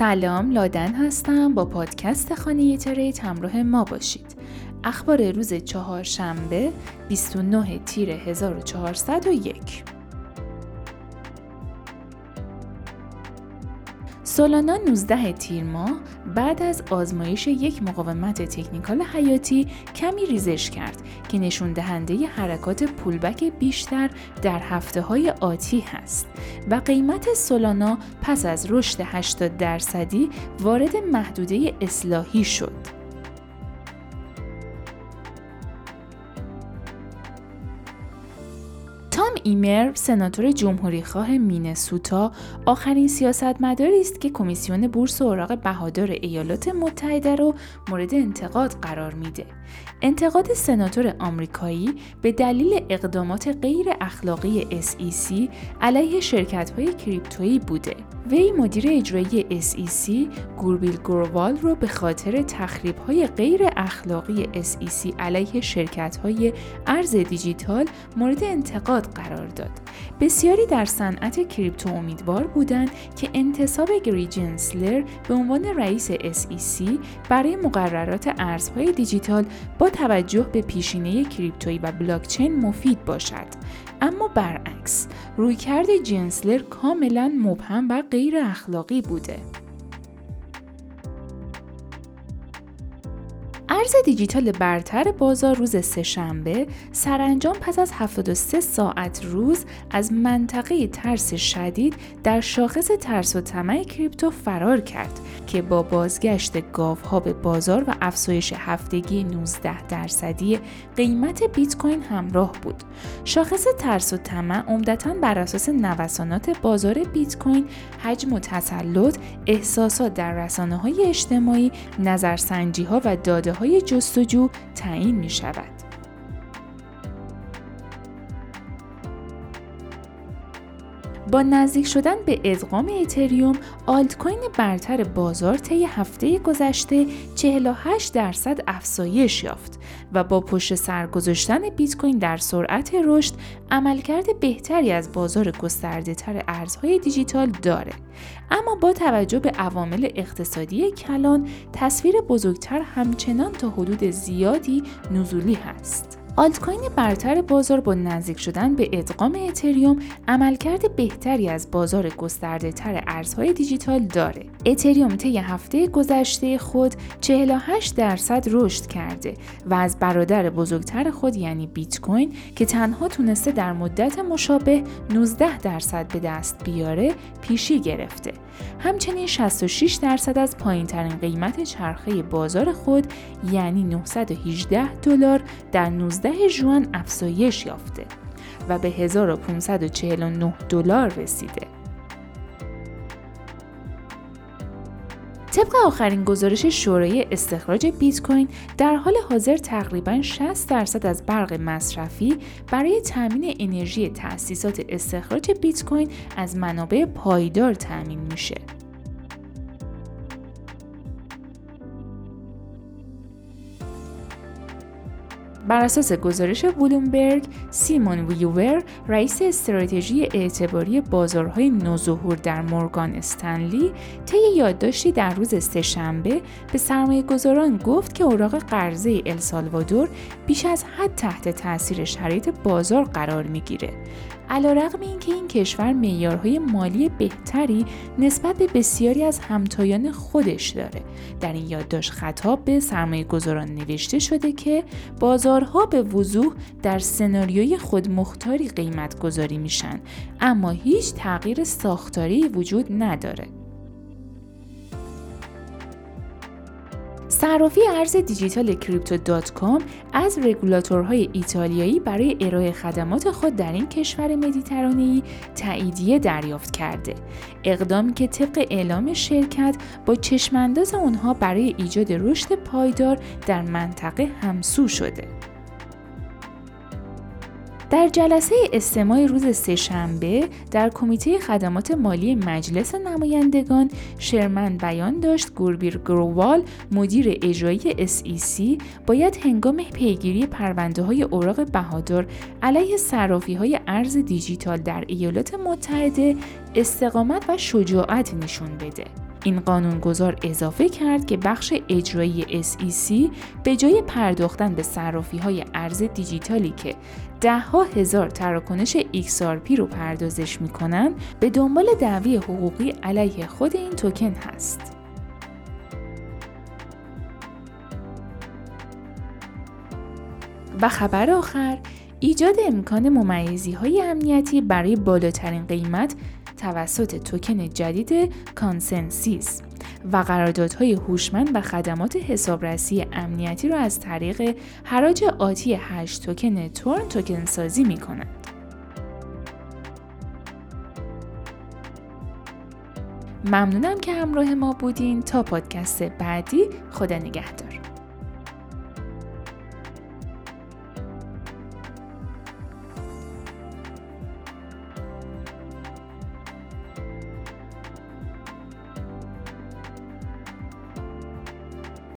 سلام لادن هستم. با پادکست خانه تریت همراه ما باشید. اخبار روز چهارشنبه 29 تیر 1401 سولانا 19 تیر ماه بعد از آزمایش یک مقاومت تکنیکال حیاتی کمی ریزش کرد که نشون دهنده حرکات پولبک بیشتر در هفته های آتی هست. و قیمت سولانا پس از رشد 80 درصدی وارد محدوده اصلاحی شد. ایمر سناتور جمهوری خواه مینسوتا آخرین سیاستمداری است که کمیسیون بورس و اوراق بهادار ایالات متحده رو مورد انتقاد قرار میده. انتقاد سناتور آمریکایی به دلیل اقدامات غیر اخلاقی SEC علیه شرکت های کریپتویی بوده. وی مدیر اجرایی SEC گوربیل گرووال رو به خاطر تخریب های غیر اخلاقی SEC علیه شرکت های ارز دیجیتال مورد انتقاد قرار داد. بسیاری در صنعت کریپتو امیدوار بودند که انتصاب گری جنسلر به عنوان رئیس SEC برای مقررات ارزهای دیجیتال با توجه به پیشینه کریپتویی و بلاکچین مفید باشد اما برعکس رویکرد جنسلر کاملا مبهم و غیر اخلاقی بوده. ارز دیجیتال برتر بازار روز سهشنبه سرانجام پس از 73 ساعت روز از منطقه ترس شدید در شاخص ترس و طمع کریپتو فرار کرد که با بازگشت گاوها به بازار و افزایش هفتگی 19 درصدی قیمت بیت کوین همراه بود. شاخص ترس و طمع عمدتا بر اساس نوسانات بازار بیت کوین، حجم و تسلط، احساسات در رسانه های اجتماعی، نظرسنجی ها و داده های جستجو تعیین می شود. با نزدیک شدن به ادغام اتریوم آلت کوین برتر بازار طی هفته گذشته 48 درصد افزایش یافت و با پشت سر گذاشتن بیت کوین در سرعت رشد عملکرد بهتری از بازار گسترده تر ارزهای دیجیتال داره. اما با توجه به عوامل اقتصادی کلان تصویر بزرگتر همچنان تا حدود زیادی نزولی هست. آلت کوین برتر بازار با نزدیک شدن به ادغام اتریوم عملکرد بهتری از بازار گسترده تر ارزهای دیجیتال داره. اتریوم طی هفته گذشته خود 48 درصد رشد کرده و از برادر بزرگتر خود یعنی بیت کوین که تنها تونسته در مدت مشابه 19 درصد به دست بیاره پیشی گرفته. همچنین 66 درصد از پایین ترین قیمت چرخه بازار خود یعنی 918 دلار در 19 ژوئن افزایش یافته و به 1549 دلار رسیده. طبق آخرین گزارش شورای استخراج بیت کوین در حال حاضر تقریبا 60 درصد از برق مصرفی برای تامین انرژی تأسیسات استخراج بیت کوین از منابع پایدار تامین میشه. بر اساس گزارش بلومبرگ، سیمون ویوور، رئیس استراتژی اعتباری بازارهای نوظهور در مورگان استنلی، طی یادداشتی در روز سهشنبه به سرمایه گذاران گفت که اوراق قرضه السالوادور بیش از حد تحت تاثیر شرایط بازار قرار می‌گیره. علیرغم اینکه این کشور معیارهای مالی بهتری نسبت به بسیاری از همتایان خودش داره. در این یادداشت خطاب به سرمایه گذاران نوشته شده که بازارها به وضوح در سناریوی خودمختاری قیمت گذاری میشن اما هیچ تغییر ساختاری وجود نداره صرافی ارز دیجیتال Crypto.com از رگولاتورهای ایتالیایی برای ارائه خدمات خود در این کشور مدیترانه‌ای تاییدیه دریافت کرده. اقدامی که طبق اعلام شرکت با چشمانداز آنها برای ایجاد رشد پایدار در منطقه همسو شده. در جلسه استماع روز سهشنبه در کمیته خدمات مالی مجلس نمایندگان شرمن بیان داشت گوربیر گرووال مدیر اجرایی SEC باید هنگام پیگیری پرونده های اوراق بهادار علیه صرافی های ارز دیجیتال در ایالات متحده استقامت و شجاعت نشون بده. این قانونگذار اضافه کرد که بخش اجرایی SEC به جای پرداختن به صرافی های ارز دیجیتالی که ده ها هزار تراکنش XRP رو پردازش می‌کنن به دنبال دعوی حقوقی علیه خود این توکن هست. و خبر آخر ایجاد امکان ممیزی های امنیتی برای بالاترین قیمت توسط توکن جدید ConsenSys و قراردادهای هوشمند و خدمات حسابرسی امنیتی را از طریق حراج آتی هش توکن TURN توکن سازی می کنند. ممنونم که همراه ما بودین تا پادکست بعدی خدا نگهدار